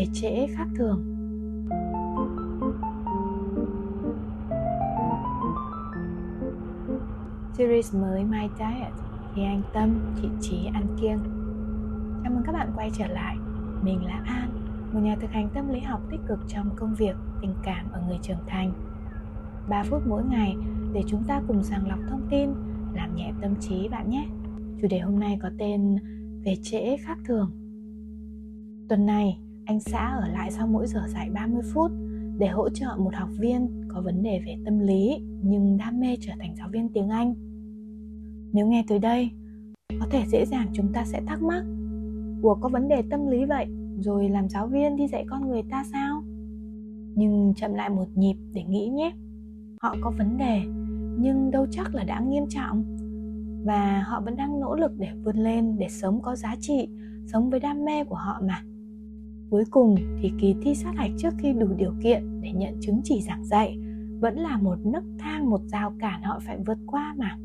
về trễ khác thường. Series mới My Diet thì anh Tâm, chị Trí ăn kiêng Chào mừng các bạn quay trở lại. Mình là An, một nhà thực hành tâm lý học tích cực trong công việc, tình cảm ở người trưởng thành. 3 phút mỗi ngày để chúng ta cùng sàng lọc thông tin, làm nhẹ tâm trí bạn nhé. Chủ đề hôm nay có tên Về trễ khác thường. Tuần này, anh xã ở lại sau mỗi giờ dạy 30 phút để hỗ trợ một học viên có vấn đề về tâm lý nhưng đam mê trở thành giáo viên tiếng Anh. Nếu nghe tới đây, có thể dễ dàng chúng ta sẽ thắc mắc Ủa có vấn đề tâm lý vậy, rồi làm giáo viên đi dạy con người ta sao? Nhưng chậm lại một nhịp để nghĩ nhé Họ có vấn đề, nhưng đâu chắc là đã nghiêm trọng Và họ vẫn đang nỗ lực để vươn lên, để sống có giá trị, sống với đam mê của họ mà Cuối cùng thì kỳ thi sát hạch trước khi đủ điều kiện để nhận chứng chỉ giảng dạy vẫn là một nấc thang, một rào cản họ phải vượt qua mà.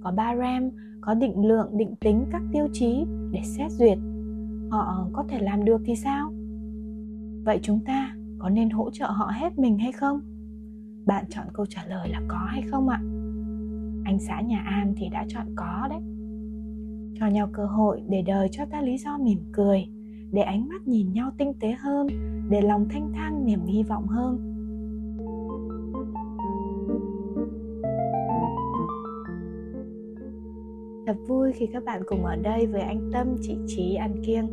Có ba RAM, có định lượng, định tính các tiêu chí để xét duyệt. Họ có thể làm được thì sao? Vậy chúng ta có nên hỗ trợ họ hết mình hay không? Bạn chọn câu trả lời là có hay không ạ? Anh xã nhà An thì đã chọn có đấy. Cho nhau cơ hội để đời cho ta lý do mỉm cười để ánh mắt nhìn nhau tinh tế hơn để lòng thanh thang niềm hy vọng hơn. Thật vui khi các bạn cùng ở đây với anh Tâm, chị Trí ăn kiêng.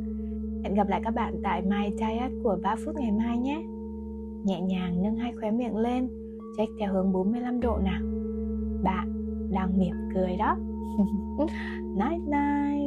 Hẹn gặp lại các bạn tại My Diet của 3 phút ngày mai nhé. Nhẹ nhàng nâng hai khóe miệng lên Check theo hướng 45 độ nào. Bạn đang mỉm cười đó. Night night.